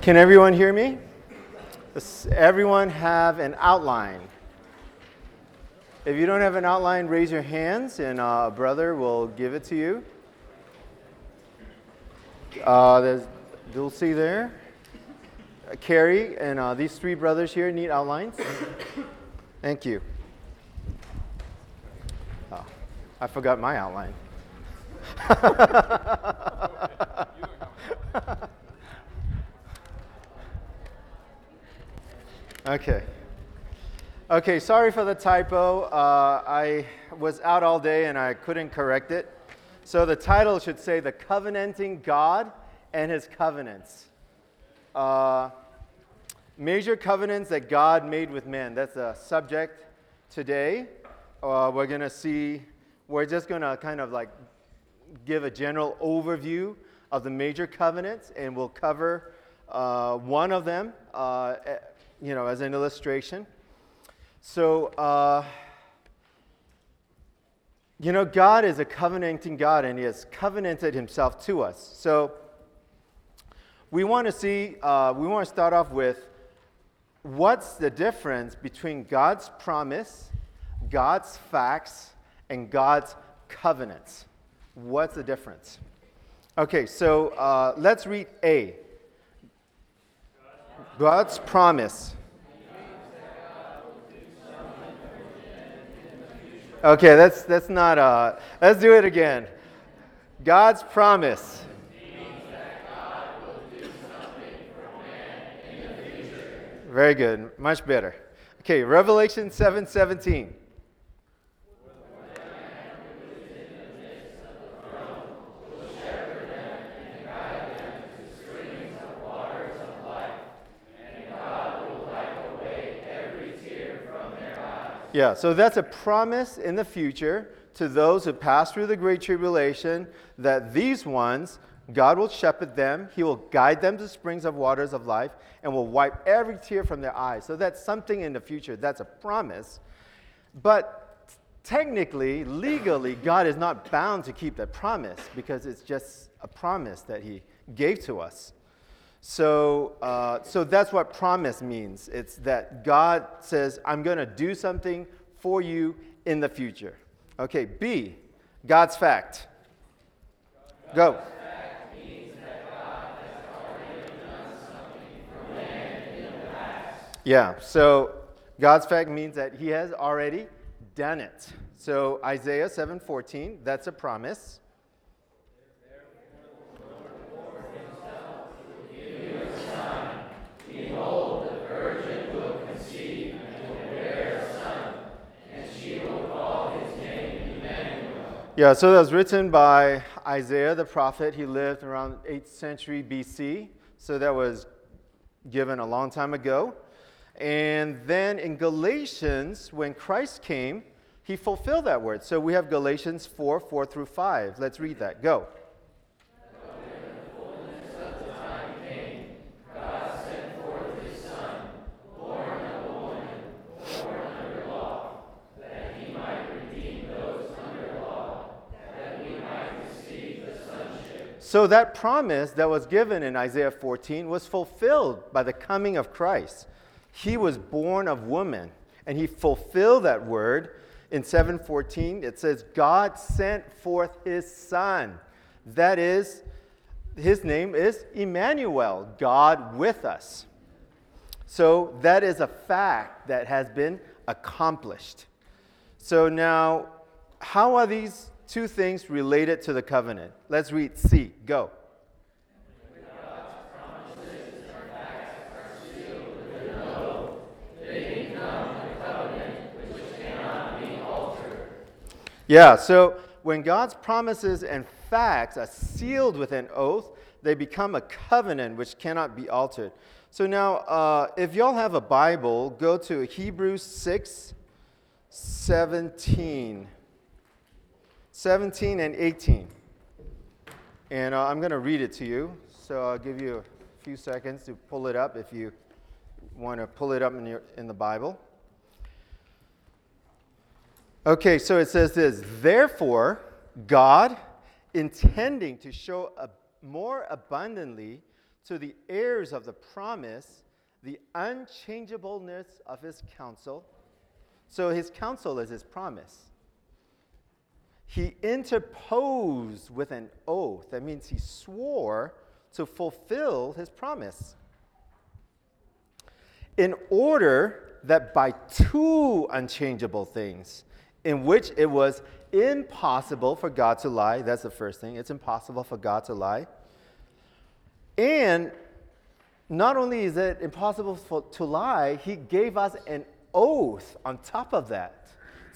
Can everyone hear me? Does everyone have an outline? If you don't have an outline, raise your hands and uh, a brother will give it to you. Uh, there's Dulce there. Uh, Carrie and uh, these three brothers here need outlines. Thank you. Oh, I forgot my outline. okay. Okay, sorry for the typo. Uh, I was out all day and I couldn't correct it. So the title should say The Covenanting God and His Covenants. Uh, major covenants that God made with men. That's the subject today. Uh, we're going to see, we're just going to kind of like give a general overview of the major covenants and we'll cover uh, one of them, uh, you know, as an illustration. So, uh, you know, God is a covenanting God and He has covenanted Himself to us. So, we want to see, uh, we want to start off with what's the difference between God's promise, God's facts, and God's covenants. What's the difference? Okay, so uh, let's read A. God's promise. Okay, that's, that's not, uh, let's do it again. God's promise. Very good, much better. Okay, Revelation 7 Yeah, so that's a promise in the future to those who pass through the Great Tribulation that these ones, God will shepherd them, He will guide them to springs of waters of life, and will wipe every tear from their eyes. So that's something in the future. That's a promise. But technically, legally, God is not bound to keep that promise because it's just a promise that He gave to us. So, uh, so that's what promise means. It's that God says, I'm going to do something for you in the future. Okay, B, God's fact. Go. Yeah, so God's fact means that he has already done it. So Isaiah 7:14, that's a promise. Yeah, so that was written by Isaiah the prophet. He lived around 8th century BC. So that was given a long time ago. And then in Galatians, when Christ came, he fulfilled that word. So we have Galatians 4 4 through 5. Let's read that. Go. So that promise that was given in Isaiah 14 was fulfilled by the coming of Christ. He was born of woman, and he fulfilled that word in 714. It says, God sent forth his son. That is, his name is Emmanuel, God with us. So that is a fact that has been accomplished. So now, how are these two things related to the covenant. Let's read C. Go. Yeah, so when God's promises and facts are sealed with an oath, they become a covenant which cannot be altered. So now, uh, if y'all have a Bible, go to Hebrews 6 17. 17 and 18. And uh, I'm going to read it to you. So I'll give you a few seconds to pull it up if you want to pull it up in, your, in the Bible. Okay, so it says this Therefore, God, intending to show a, more abundantly to the heirs of the promise the unchangeableness of his counsel. So his counsel is his promise. He interposed with an oath. That means he swore to fulfill his promise. In order that by two unchangeable things, in which it was impossible for God to lie, that's the first thing, it's impossible for God to lie. And not only is it impossible for, to lie, he gave us an oath on top of that.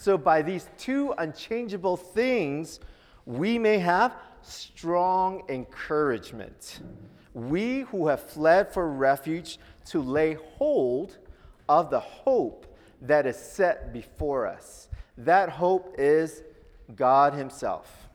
So, by these two unchangeable things, we may have strong encouragement. We who have fled for refuge to lay hold of the hope that is set before us. That hope is God Himself.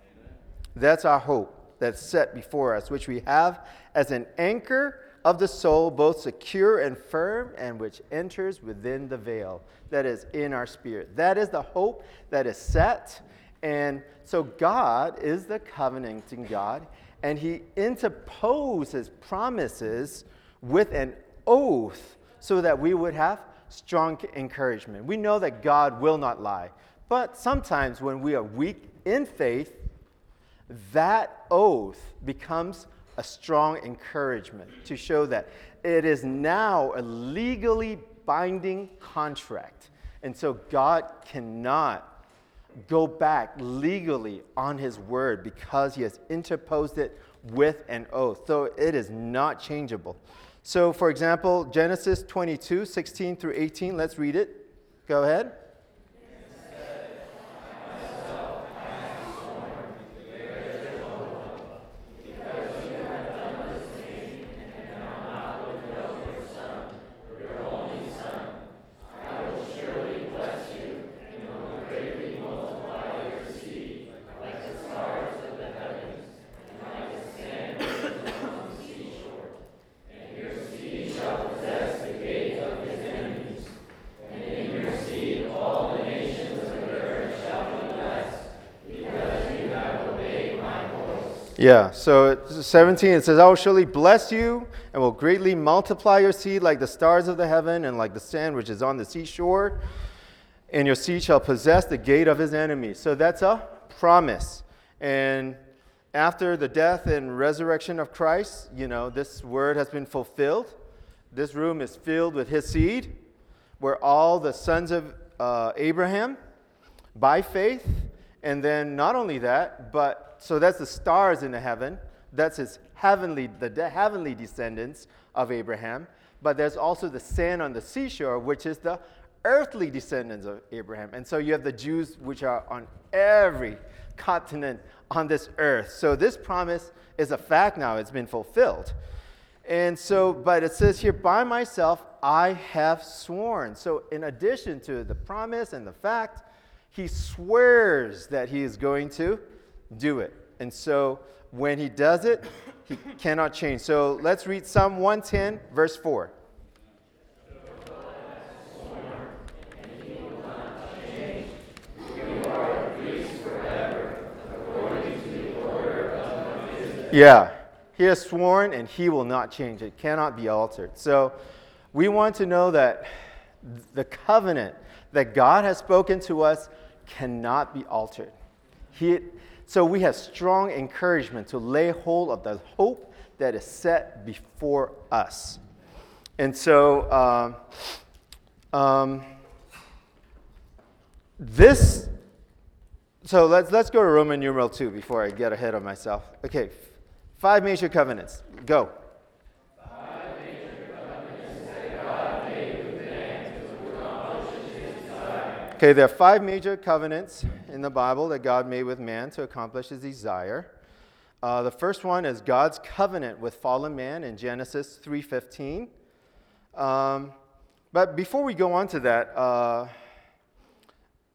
That's our hope that's set before us, which we have as an anchor of the soul, both secure and firm, and which enters within the veil that is in our spirit. That is the hope that is set. And so God is the covenanting God, and He interposes promises with an oath so that we would have strong encouragement. We know that God will not lie, but sometimes when we are weak in faith, that oath becomes a strong encouragement to show that it is now a legally binding contract. And so God cannot go back legally on his word because he has interposed it with an oath. So it is not changeable. So, for example, Genesis 22 16 through 18, let's read it. Go ahead. Yeah, so 17, it says, I will surely bless you and will greatly multiply your seed like the stars of the heaven and like the sand which is on the seashore. And your seed shall possess the gate of his enemies. So that's a promise. And after the death and resurrection of Christ, you know, this word has been fulfilled. This room is filled with his seed, where all the sons of uh, Abraham, by faith, and then not only that, but so that's the stars in the heaven. That's his heavenly, the de- heavenly descendants of Abraham. But there's also the sand on the seashore, which is the earthly descendants of Abraham. And so you have the Jews, which are on every continent on this earth. So this promise is a fact now, it's been fulfilled. And so, but it says here, by myself I have sworn. So, in addition to the promise and the fact, he swears that he is going to do it. And so when he does it, he cannot change. So let's read Psalm 110, verse 4. Yeah, he has sworn and he will not change. It cannot be altered. So we want to know that the covenant that God has spoken to us cannot be altered. He, so we have strong encouragement to lay hold of the hope that is set before us. And so uh, um, this, so let's, let's go to Roman numeral 2 before I get ahead of myself. Okay, five major covenants. Go. Okay, there are five major covenants in the Bible that God made with man to accomplish his desire. Uh, the first one is God's covenant with fallen man in Genesis 3:15. Um, but before we go on to that, uh,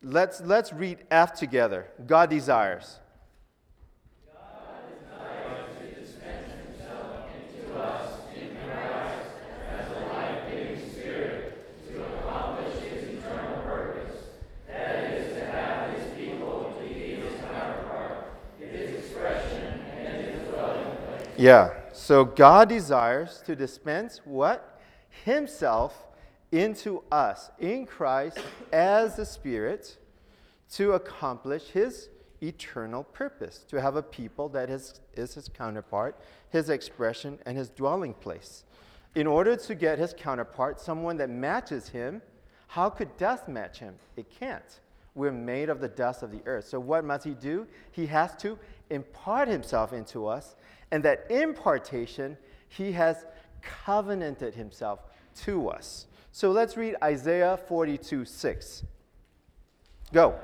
let's, let's read F together. God desires. Yeah. So God desires to dispense what? Himself into us in Christ as the Spirit to accomplish His eternal purpose, to have a people that is, is His counterpart, His expression, and His dwelling place. In order to get His counterpart, someone that matches Him, how could death match Him? It can't. We're made of the dust of the earth. So, what must He do? He has to impart Himself into us, and that impartation, He has covenanted Himself to us. So let's read Isaiah 42 6. Go.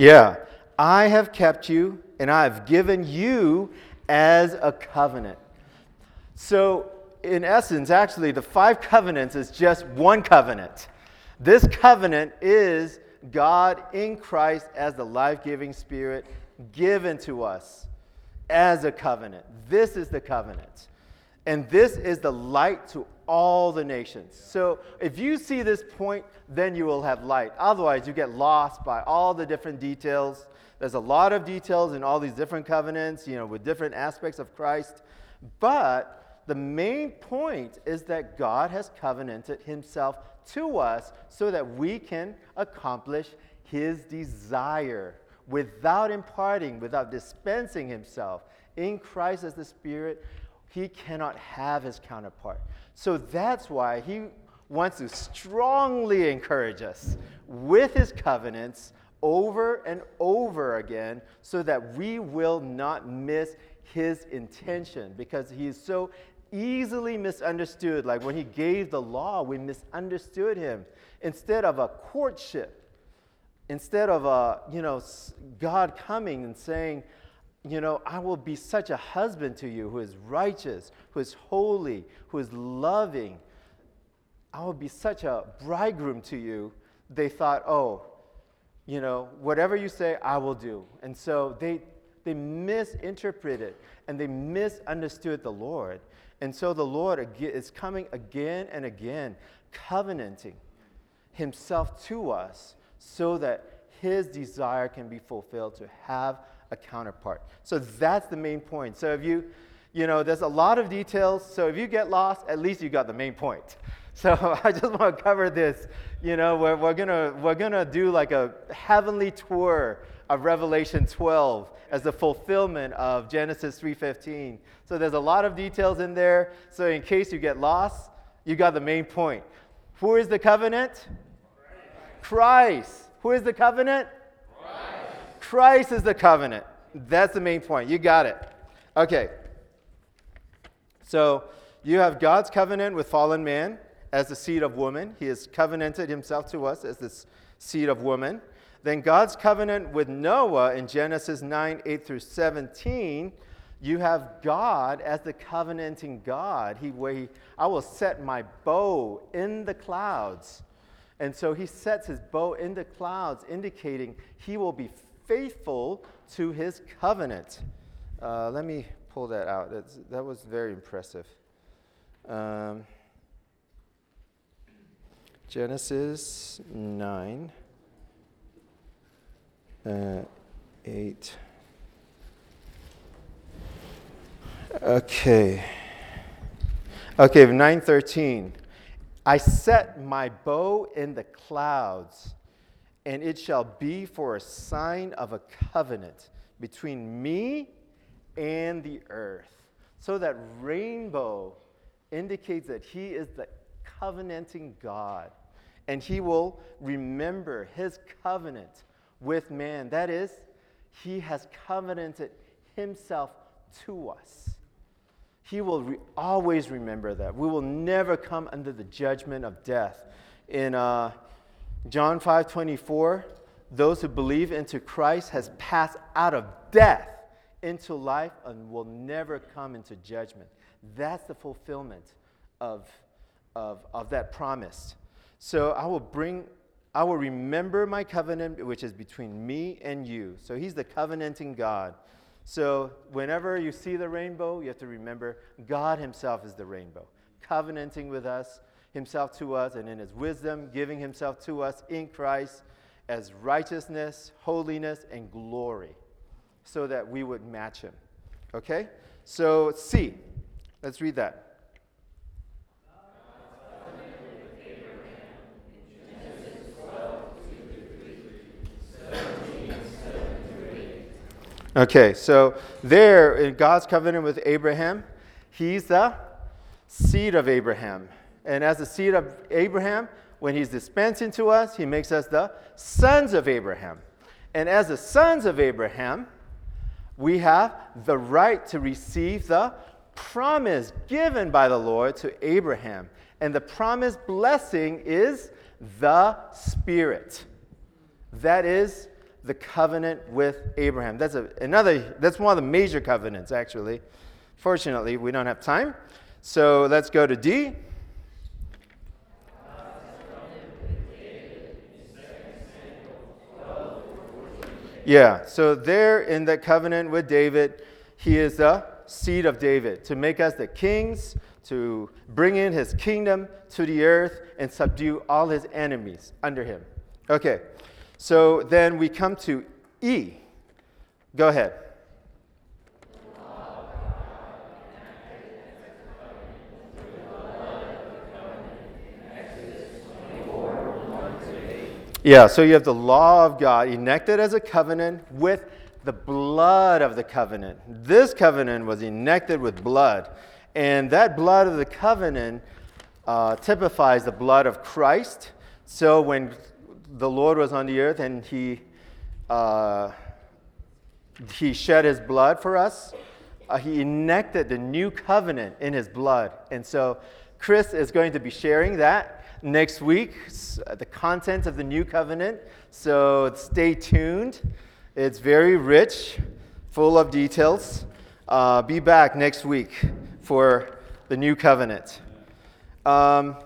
Yeah. I have kept you and I have given you as a covenant. So in essence, actually, the five covenants is just one covenant. This covenant is God in Christ as the life giving Spirit given to us as a covenant. This is the covenant. And this is the light to all the nations. So if you see this point, then you will have light. Otherwise, you get lost by all the different details. There's a lot of details in all these different covenants, you know, with different aspects of Christ. But the main point is that God has covenanted himself to us so that we can accomplish his desire without imparting, without dispensing himself in Christ as the Spirit. He cannot have his counterpart. So that's why he wants to strongly encourage us with his covenants over and over again so that we will not miss his intention because he is so easily misunderstood. Like when he gave the law, we misunderstood him. Instead of a courtship, instead of a, you know, God coming and saying, you know, I will be such a husband to you who is righteous, who is holy, who is loving. I will be such a bridegroom to you. They thought, oh, you know, whatever you say, I will do. And so they, they misinterpreted and they misunderstood the Lord. And so the Lord is coming again and again, covenanting himself to us so that his desire can be fulfilled to have a counterpart. So that's the main point. So if you, you know, there's a lot of details. So if you get lost, at least you got the main point. So I just want to cover this. You know, we're, we're to we're gonna do like a heavenly tour of Revelation 12 as the fulfillment of Genesis 3:15. So there's a lot of details in there. So in case you get lost, you got the main point. Who is the covenant? Christ. Who is the covenant? Christ. Christ is the covenant. That's the main point. You got it. Okay. So you have God's covenant with fallen man as the seed of woman. He has covenanted himself to us as this seed of woman. Then God's covenant with Noah in Genesis 9 8 through 17, you have God as the covenanting God. He, where he, I will set my bow in the clouds. And so he sets his bow in the clouds, indicating he will be faithful to his covenant. Uh, let me pull that out. That's, that was very impressive. Um, Genesis 9 uh, 8. Okay. Okay, 913. I set my bow in the clouds, and it shall be for a sign of a covenant between me and the earth. So that rainbow indicates that he is the covenanting God, and he will remember his covenant with man. That is, he has covenanted himself to us. He will re- always remember that. We will never come under the judgment of death. In uh, John 5 24, those who believe into Christ has passed out of death into life and will never come into judgment. That's the fulfillment of, of, of that promise. So I will bring I will remember my covenant, which is between me and you. So he's the covenanting God. So, whenever you see the rainbow, you have to remember God Himself is the rainbow, covenanting with us, Himself to us, and in His wisdom, giving Himself to us in Christ as righteousness, holiness, and glory, so that we would match Him. Okay? So, C. Let's read that. Okay, so there in God's covenant with Abraham, he's the seed of Abraham. And as the seed of Abraham, when he's dispensing to us, he makes us the sons of Abraham. And as the sons of Abraham, we have the right to receive the promise given by the Lord to Abraham. And the promised blessing is the Spirit. That is the covenant with Abraham. That's a, another, that's one of the major covenants, actually. Fortunately, we don't have time. So let's go to D. Yeah, so there in the covenant with David, he is the seed of David to make us the kings, to bring in his kingdom to the earth and subdue all his enemies under him. Okay, so then we come to E. Go ahead. Yeah, so you have the law of God enacted as a covenant with the blood of the covenant. This covenant was enacted with blood, and that blood of the covenant uh, typifies the blood of Christ. So when the Lord was on the earth and he, uh, he shed his blood for us. Uh, he enacted the new covenant in his blood. And so Chris is going to be sharing that next week, the content of the new covenant. So stay tuned. It's very rich, full of details. Uh, be back next week for the new covenant. Um,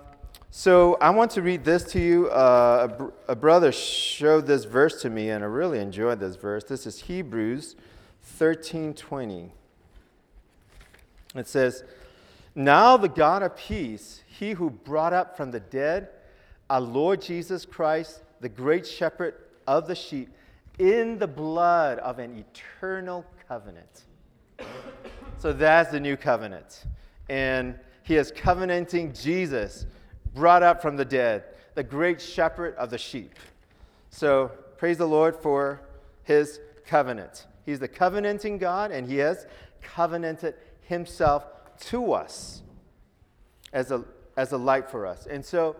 so I want to read this to you. Uh, a, br- a, brother showed this verse to me, and I really enjoyed this verse. This is Hebrews 13:20. It says, "Now the God of peace, He who brought up from the dead our Lord Jesus Christ, the great Shepherd of the sheep, in the blood of an eternal covenant." so that's the new covenant, and He is covenanting Jesus brought up from the dead, the great shepherd of the sheep. So praise the Lord for his covenant. He's the covenanting God, and he has covenanted himself to us as a, as a light for us. And so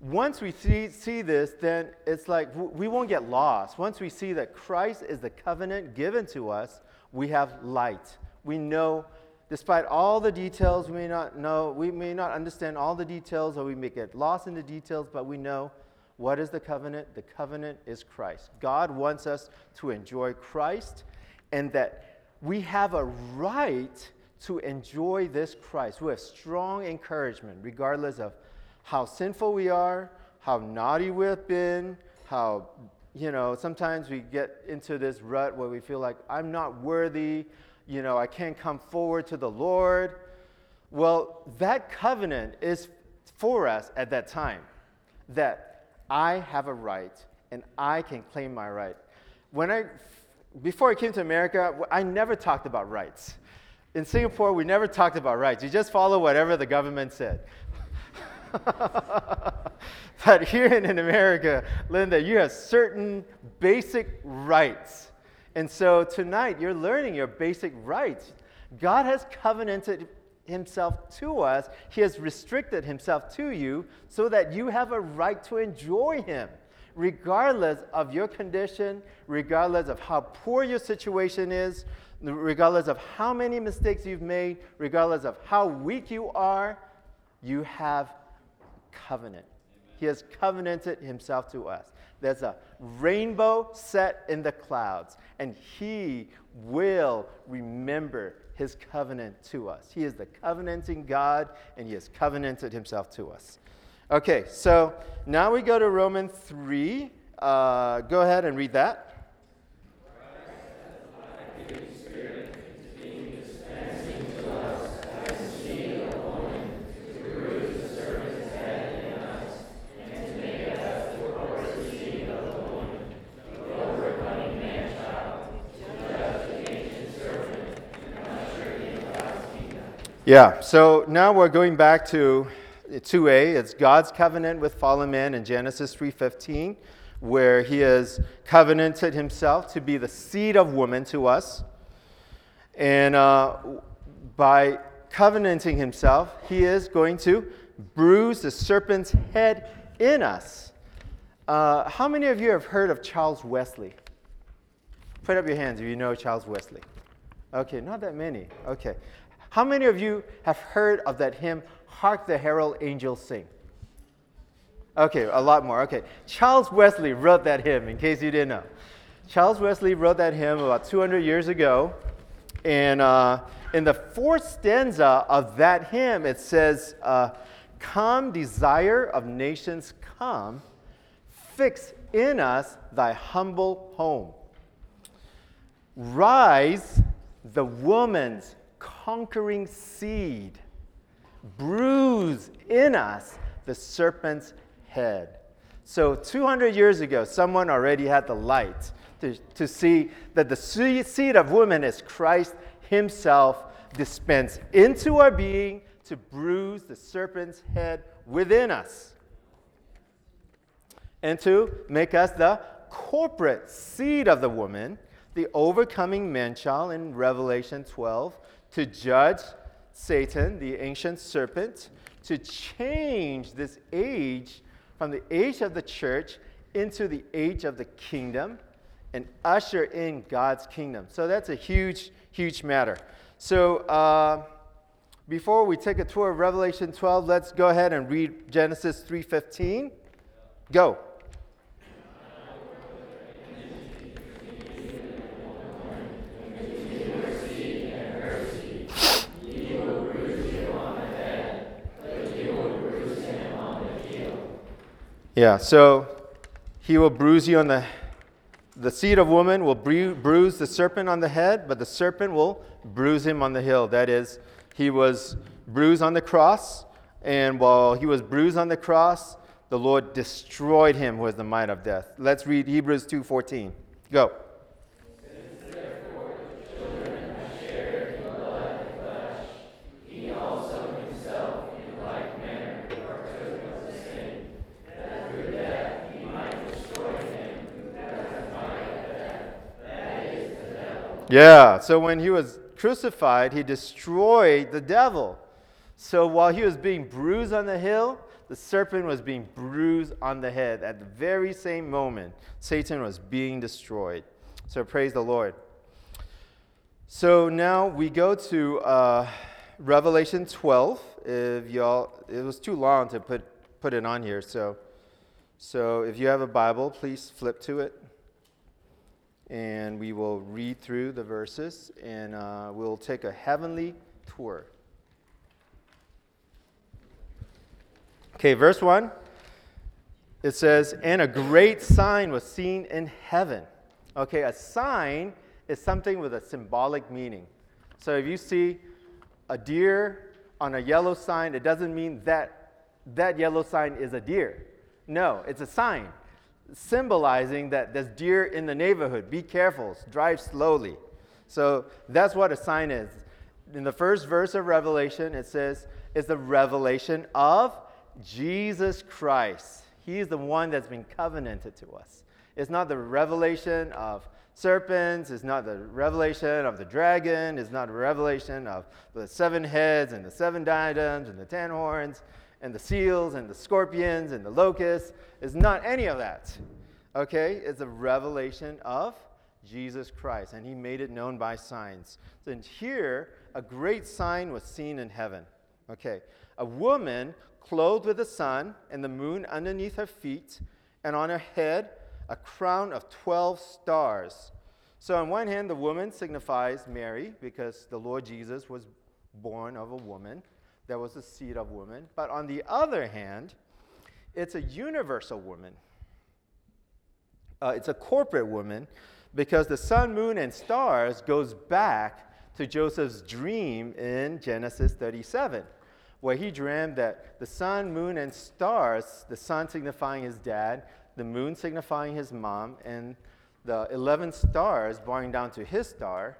once we see, see this, then it's like we won't get lost. Once we see that Christ is the covenant given to us, we have light. We know Despite all the details, we may not know, we may not understand all the details, or we may get lost in the details, but we know what is the covenant? The covenant is Christ. God wants us to enjoy Christ, and that we have a right to enjoy this Christ. We have strong encouragement, regardless of how sinful we are, how naughty we've been, how, you know, sometimes we get into this rut where we feel like, I'm not worthy, you know, I can't come forward to the Lord. Well, that covenant is for us at that time that I have a right and I can claim my right. When I, before I came to America, I never talked about rights. In Singapore, we never talked about rights. You just follow whatever the government said. but here in, America, Linda, you have certain basic rights and so tonight, you're learning your basic rights. God has covenanted himself to us, he has restricted himself to you so that you have a right to enjoy him. Regardless of your condition, regardless of how poor your situation is, regardless of how many mistakes you've made, regardless of how weak you are, you have covenant. He has covenanted himself to us. There's a rainbow set in the clouds, and He will remember His covenant to us. He is the covenanting God, and He has covenanted Himself to us. Okay, so now we go to Romans 3. Uh, go ahead and read that. Yeah, so now we're going back to 2a. It's God's covenant with fallen man in Genesis 3:15, where he has covenanted himself to be the seed of woman to us. And uh, by covenanting himself, he is going to bruise the serpent's head in us. Uh, how many of you have heard of Charles Wesley? Put up your hands if you know Charles Wesley. Okay, not that many. Okay. How many of you have heard of that hymn, Hark the Herald Angels Sing? Okay, a lot more. Okay. Charles Wesley wrote that hymn, in case you didn't know. Charles Wesley wrote that hymn about 200 years ago. And uh, in the fourth stanza of that hymn, it says, uh, Come, desire of nations, come, fix in us thy humble home. Rise, the woman's conquering seed. Bruise in us the serpent's head. So, 200 years ago, someone already had the light to, to see that the seed of woman is Christ Himself dispensed into our being to bruise the serpent's head within us and to make us the corporate seed of the woman, the overcoming man child in Revelation 12, to judge Satan, the ancient serpent, to change this age from the age of the church into the age of the kingdom and usher in God's kingdom. So that's a huge, huge matter. So uh, before we take a tour of Revelation 12, let's go ahead and read Genesis 3:15. Go. Yeah, so he will bruise you on the the seed of woman will bruise the serpent on the head, but the serpent will bruise him on the heel. That is, he was bruised on the cross, and while he was bruised on the cross, the Lord destroyed him with the might of death. Let's read Hebrews 2:14. Go. Yeah, so when he was crucified, he destroyed the devil. So while he was being bruised on the hill, the serpent was being bruised on the head. At the very same moment, Satan was being destroyed. So praise the Lord. So now we go to uh, Revelation 12. If y'all, it was too long to put, put it on here. So, so if you have a Bible, please flip to it and we will read through the verses and uh, we'll take a heavenly tour. Okay, verse 1. It says, And a great sign was seen in heaven. Okay, a sign is something with a symbolic meaning. So if you see a deer on a yellow sign, it doesn't mean that that yellow sign is a deer. No, it's a sign symbolizing that there's deer in the neighborhood. Be careful, drive slowly. So that's what a sign is. In the first verse of Revelation, it says it's the revelation of Jesus Christ. He's the one that's been covenanted to us. It's not the revelation of serpents, it's not the revelation of the dragon, it's not the revelation of the seven heads and the seven diadems and the ten horns and the seals and the scorpions and the locusts. It's not any of that. Okay? It's a revelation of Jesus Christ, and he made it known by signs. And here, a great sign was seen in heaven. Okay. A woman clothed with the sun and the moon underneath her feet, and on her head a crown of 12 stars. So, on one hand, the woman signifies Mary because the Lord Jesus was born of a woman that was the seed of woman. But on the other hand, it's a universal woman. Uh, it's a corporate woman because the sun, moon, and stars goes back to Joseph's dream in Genesis 37, where he dreamed that the sun, moon, and stars, the sun signifying his dad, the moon signifying his mom, and the 11 stars bowing down to his star,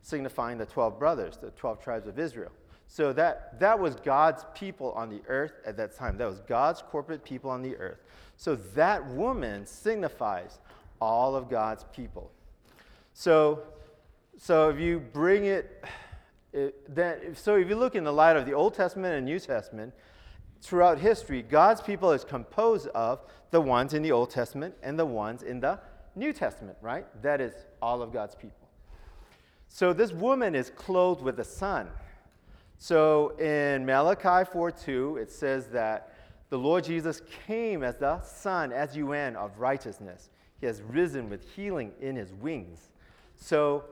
signifying the 12 brothers, the 12 tribes of Israel. So that, that was God's people on the earth at that time. That was God's corporate people on the earth. So that woman signifies all of God's people. So, so if you bring it, it then, so if you look in the light of the Old Testament and New Testament, throughout history, God's people is composed of the ones in the Old Testament and the ones in the New Testament, right? That is all of God's people. So this woman is clothed with the sun. So in Malachi 4:2, it says that the Lord Jesus came as the Son, as UN of righteousness. He has risen with healing in his wings. So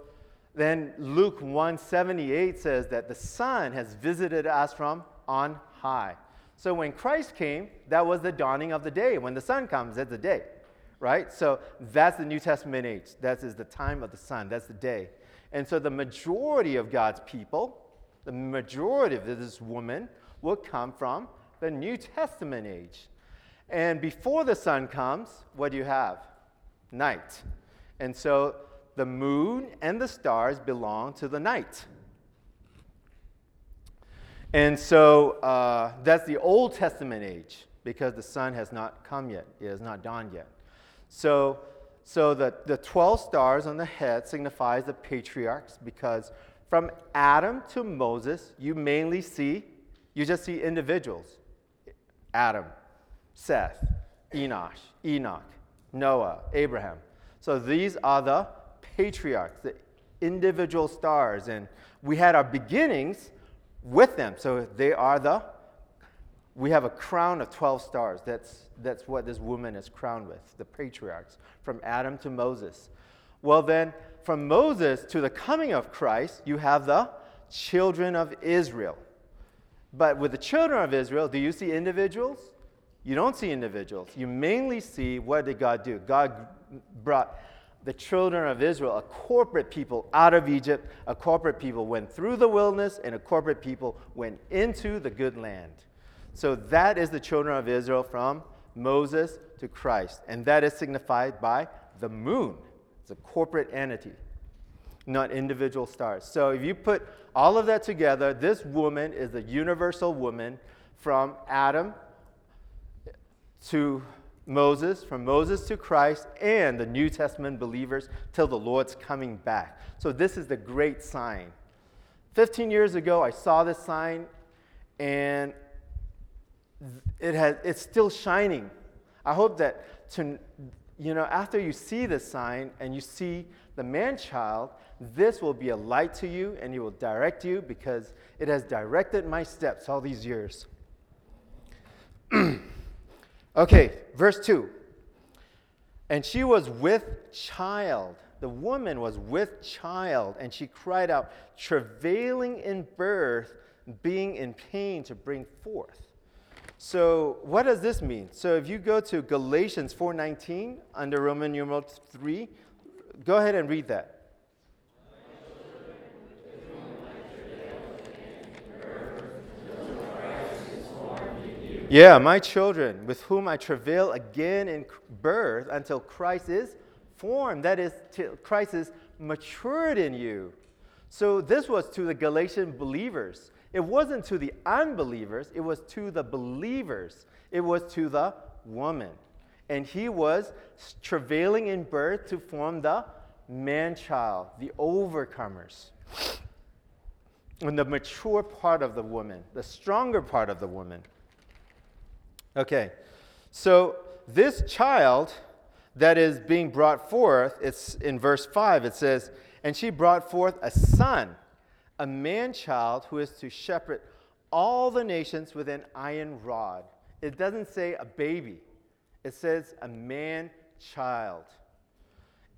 then Luke 178 says that the sun has visited us from on high. So when Christ came, that was the dawning of the day. When the sun comes, it's a day, right? So that's the New Testament age. That is the time of the sun. That's the day. And so the majority of God's people, the majority of this woman, will come from the New Testament age. And before the sun comes, what do you have? Night. And so the moon and the stars belong to the night. And so uh, that's the Old Testament age because the sun has not come yet, it has not dawned yet. So, so the, the 12 stars on the head signifies the patriarchs because from Adam to Moses, you mainly see, you just see individuals Adam, Seth, Enosh, Enoch, Noah, Abraham. So these are the patriarchs, the individual stars. And we had our beginnings with them. So they are the, we have a crown of 12 stars. That's, that's what this woman is crowned with, the patriarchs, from Adam to Moses. Well, then, from Moses to the coming of Christ, you have the children of Israel. But with the children of Israel, do you see individuals? You don't see individuals. You mainly see what did God do? God brought the children of Israel, a corporate people out of Egypt, a corporate people went through the wilderness, and a corporate people went into the good land. So that is the children of Israel from Moses to Christ. And that is signified by the moon. It's a corporate entity, not individual stars. So if you put all of that together, this woman is the universal woman from Adam to Moses, from Moses to Christ, and the New Testament believers till the Lord's coming back. So, this is the great sign. 15 years ago, I saw this sign, and it has, it's still shining. I hope that, to, you know, after you see this sign and you see the man child, this will be a light to you and it will direct you because it has directed my steps all these years. Okay, verse 2. And she was with child. The woman was with child, and she cried out, travailing in birth, being in pain to bring forth. So, what does this mean? So, if you go to Galatians 4:19 under Roman numeral 3, go ahead and read that. Yeah, my children, with whom I travail again in birth until Christ is formed. That is, till Christ is matured in you. So this was to the Galatian believers. It wasn't to the unbelievers, it was to the believers. It was to the woman. And he was travailing in birth to form the man child, the overcomers. And the mature part of the woman, the stronger part of the woman. Okay, so this child that is being brought forth, it's in verse 5, it says, And she brought forth a son, a man child who is to shepherd all the nations with an iron rod. It doesn't say a baby, it says a man child.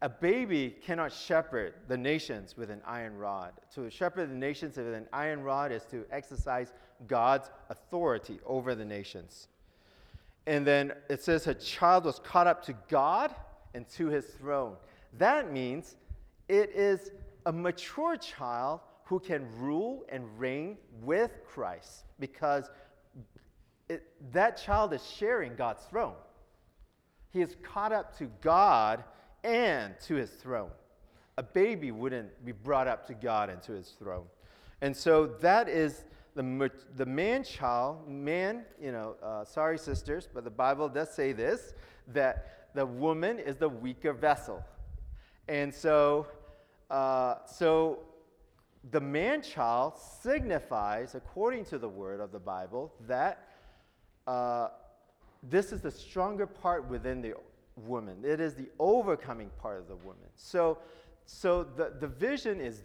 A baby cannot shepherd the nations with an iron rod. To shepherd the nations with an iron rod is to exercise God's authority over the nations. And then it says her child was caught up to God and to his throne. That means it is a mature child who can rule and reign with Christ because it, that child is sharing God's throne. He is caught up to God and to his throne. A baby wouldn't be brought up to God and to his throne. And so that is the, the man child, man, you know, uh, sorry sisters, but the Bible does say this that the woman is the weaker vessel. And so, uh, so the man child signifies, according to the word of the Bible, that uh, this is the stronger part within the woman. It is the overcoming part of the woman. So, so the, the vision is,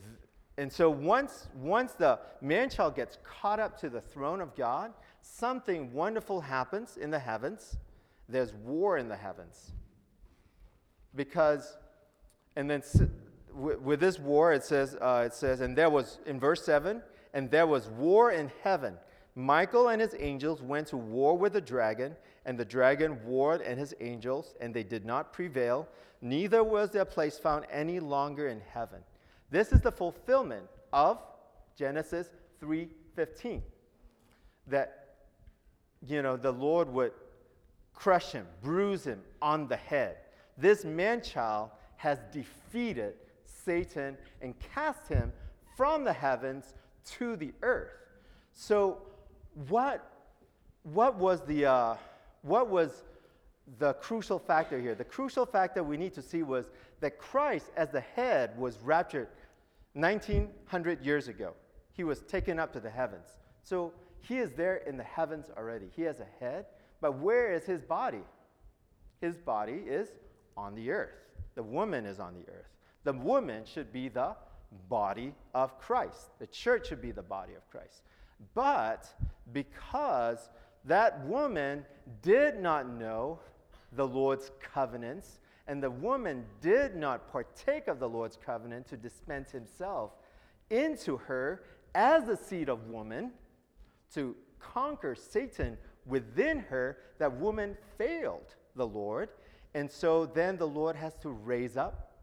and so once, once the man child gets caught up to the throne of God, something wonderful happens in the heavens. There's war in the heavens. Because, and then with, with this war, it says, uh, it says, and there was, in verse 7, and there was war in heaven. Michael and his angels went to war with the dragon, and the dragon warred and his angels, and they did not prevail. Neither was their place found any longer in heaven. This is the fulfillment of Genesis 3:15. That you know the Lord would crush him, bruise him on the head. This man child has defeated Satan and cast him from the heavens to the earth. So, what, what was the uh, what was the crucial factor here? The crucial factor we need to see was that Christ, as the head, was raptured 1900 years ago. He was taken up to the heavens. So he is there in the heavens already. He has a head, but where is his body? His body is on the earth. The woman is on the earth. The woman should be the body of Christ. The church should be the body of Christ. But because that woman did not know the Lord's covenants, and the woman did not partake of the Lord's covenant to dispense himself into her as the seed of woman to conquer Satan within her, that woman failed the Lord. And so then the Lord has to raise up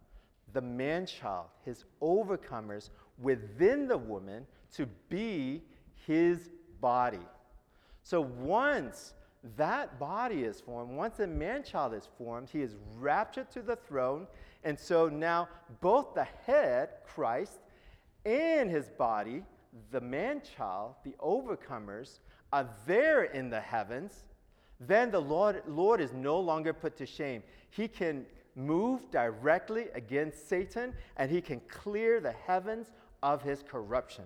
the man child, his overcomers within the woman to be his body. So once that body is formed, once the man child is formed, he is raptured to the throne. And so now both the head, Christ, and his body, the man child, the overcomers, are there in the heavens. Then the Lord, Lord is no longer put to shame. He can move directly against Satan and he can clear the heavens of his corruption.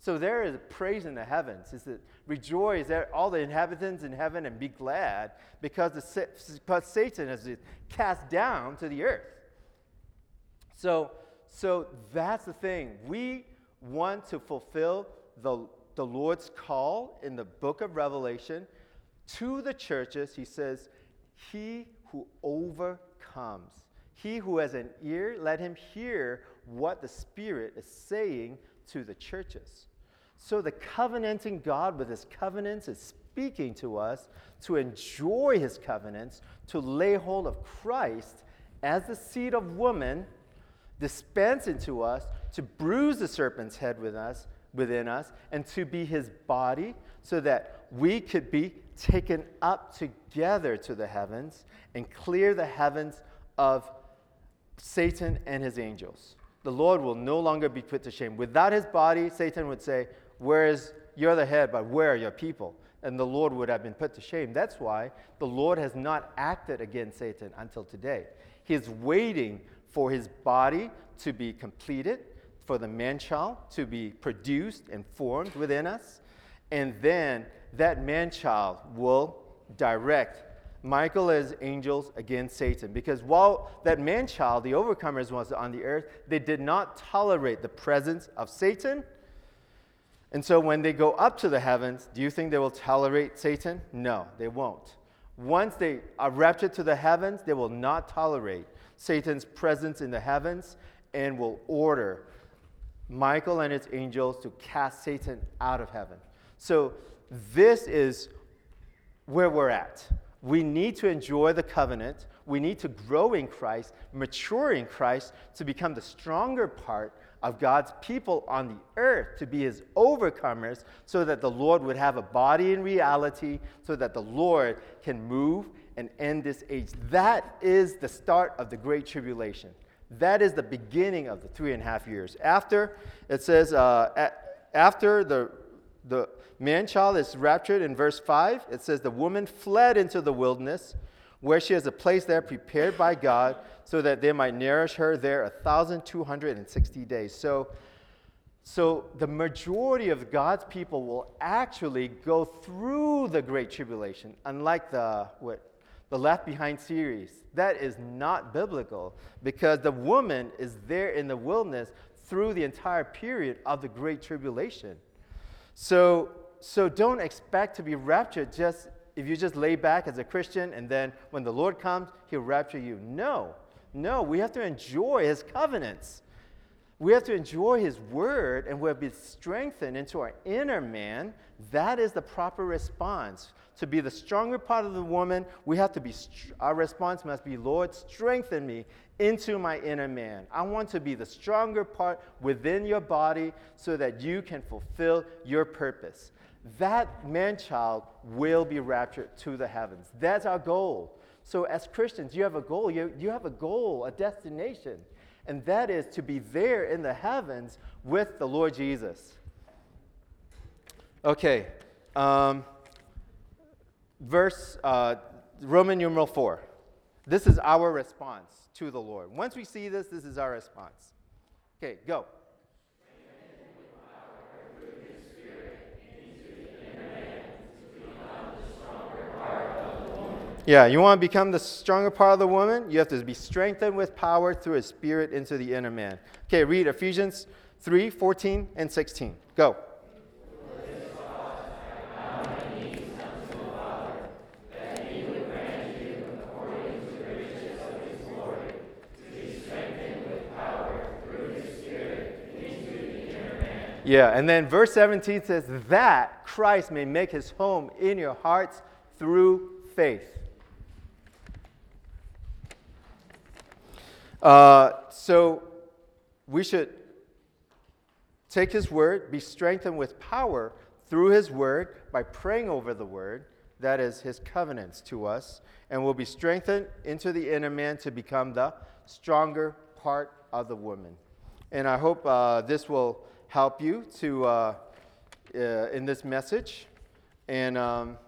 So there is praise in the heavens. Is that rejoice, all the inhabitants in heaven, and be glad because, the, because Satan is cast down to the earth. So, so that's the thing. We want to fulfill the, the Lord's call in the book of Revelation to the churches. He says, He who overcomes. He who has an ear, let him hear what the Spirit is saying to the churches. So the covenanting God with his covenants is speaking to us to enjoy his covenants, to lay hold of Christ as the seed of woman, dispense into us, to bruise the serpent's head with us, within us, and to be his body, so that we could be taken up together to the heavens and clear the heavens of Satan and his angels. The Lord will no longer be put to shame. Without his body, Satan would say, Where is you're the head, but where are your people? And the Lord would have been put to shame. That's why the Lord has not acted against Satan until today. He is waiting for his body to be completed, for the man child to be produced and formed within us. And then that man child will direct Michael as angels against Satan. Because while that man child, the overcomers, was on the earth, they did not tolerate the presence of Satan. And so when they go up to the heavens, do you think they will tolerate Satan? No, they won't. Once they are raptured to the heavens, they will not tolerate Satan's presence in the heavens and will order Michael and his angels to cast Satan out of heaven. So this is where we're at. We need to enjoy the covenant. We need to grow in Christ, mature in Christ to become the stronger part of God's people on the earth, to be his overcomers, so that the Lord would have a body in reality, so that the Lord can move and end this age. That is the start of the Great Tribulation. That is the beginning of the three and a half years. After, it says, uh, after the the man child is raptured in verse 5. It says, The woman fled into the wilderness, where she has a place there prepared by God, so that they might nourish her there a 1,260 days. So, so the majority of God's people will actually go through the Great Tribulation, unlike the, what, the Left Behind series. That is not biblical because the woman is there in the wilderness through the entire period of the Great Tribulation. So, so don't expect to be raptured just if you just lay back as a Christian and then when the Lord comes, he'll rapture you. No, no, we have to enjoy his covenants. We have to enjoy his word and we'll be strengthened into our inner man. That is the proper response. To be the stronger part of the woman, we have to be, our response must be, Lord, strengthen me into my inner man. I want to be the stronger part within your body so that you can fulfill your purpose. That man child will be raptured to the heavens. That's our goal. So, as Christians, you have a goal. You, you have a goal, a destination, and that is to be there in the heavens with the Lord Jesus. Okay, um, verse uh, Roman numeral 4. This is our response to the Lord. Once we see this, this is our response. Okay, go. Yeah, you want to become the stronger part of the woman? You have to be strengthened with power through his spirit into the inner man. Okay, read Ephesians 3 14 and 16. Go. Yeah, and then verse 17 says, That Christ may make his home in your hearts through faith. Uh, so we should take his word, be strengthened with power through his word by praying over the word, that is his covenants to us, and we'll be strengthened into the inner man to become the stronger part of the woman. And I hope uh, this will help you to uh, uh, in this message, and um,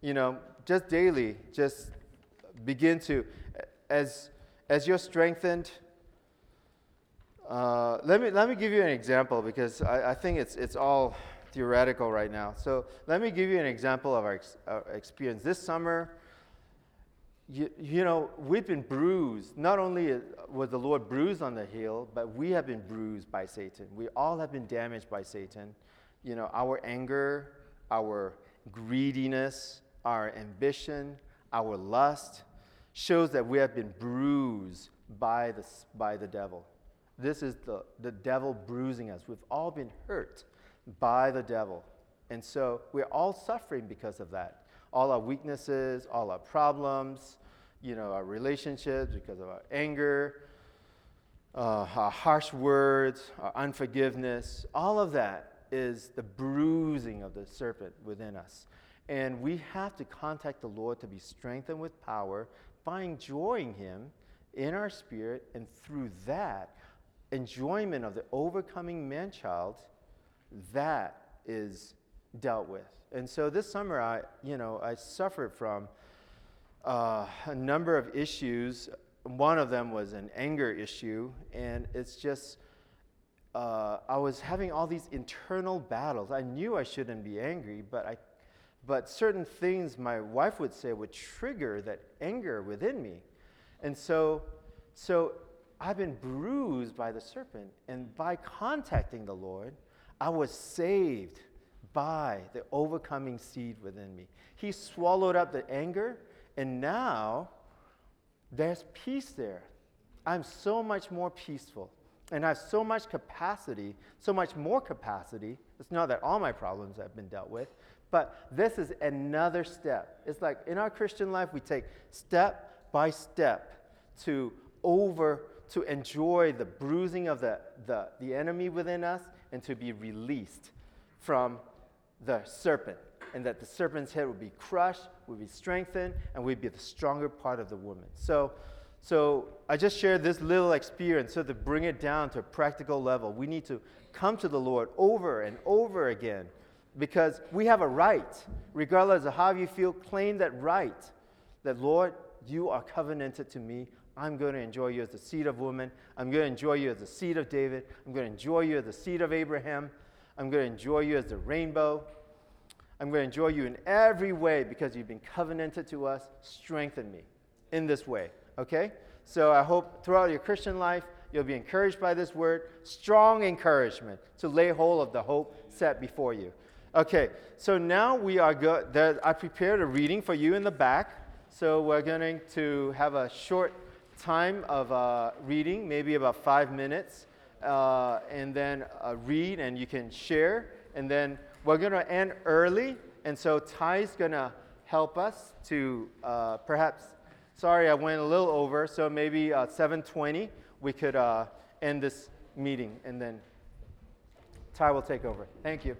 you know, just daily, just begin to as as you're strengthened. Uh, let me let me give you an example because I, I, think it's it's all theoretical right now. So let me give you an example of our, ex, our experience this summer you, you know, we've been bruised. Not only was the Lord bruised on the heel, but we have been bruised by Satan. We all have been damaged by Satan. You know, our anger, our greediness, our ambition, our lust shows that we have been bruised by the, by the devil. This is the, the devil bruising us. We've all been hurt by the devil. And so we're all suffering because of that. All our weaknesses, all our problems, you know, our relationships, because of our anger, uh, our harsh words, our unforgiveness, all of that is the bruising of the serpent within us. And we have to contact the Lord to be strengthened with power, find joy in Him in our spirit, and through that, enjoyment of the overcoming man child, that is dealt with. And so this summer, I, you know, I suffered from uh, a number of issues. One of them was an anger issue, and it's just, uh, I was having all these internal battles. I knew I shouldn't be angry, but, I, but certain things my wife would say would trigger that anger within me. And so, so I've been bruised by the serpent, and by contacting the Lord, I was saved by the overcoming seed within me. He swallowed up the anger and now there's peace there. I'm so much more peaceful. And I have so much capacity, so much more capacity. It's not that all my problems have been dealt with, but this is another step. It's like in our Christian life, we take step by step to over, to enjoy the bruising of the, the, the enemy within us and to be released from the serpent and that the serpent's head would be crushed, would be strengthened, and we'd be the stronger part of the woman. So, so I just shared this little experience so to bring it down to a practical level. We need to come to the Lord over and over again because we have a right, regardless of how you feel, claim that right that, Lord, you are covenanted to me. I'm going to enjoy you as the seed of woman. I'm going to enjoy you as the seed of David. I'm going to enjoy you as the seed of Abraham. I'm going to enjoy you as the rainbow. I'm going to enjoy you in every way because you've been covenanted to us. Strengthen me in this way. Okay? So I hope throughout your Christian life, you'll be encouraged by this word. Strong encouragement to lay hold of the hope set before you. Okay, so now we are good. I prepared a reading for you in the back. So we're going to have a short time of uh, reading, maybe about five minutes, uh, and then uh, read and you can share. And then we're going to end early. And so Ty's going to help us to uh, perhaps, sorry, I went a little over. So maybe 720, uh, we could end this meeting. And then Ty will take over. Thank you.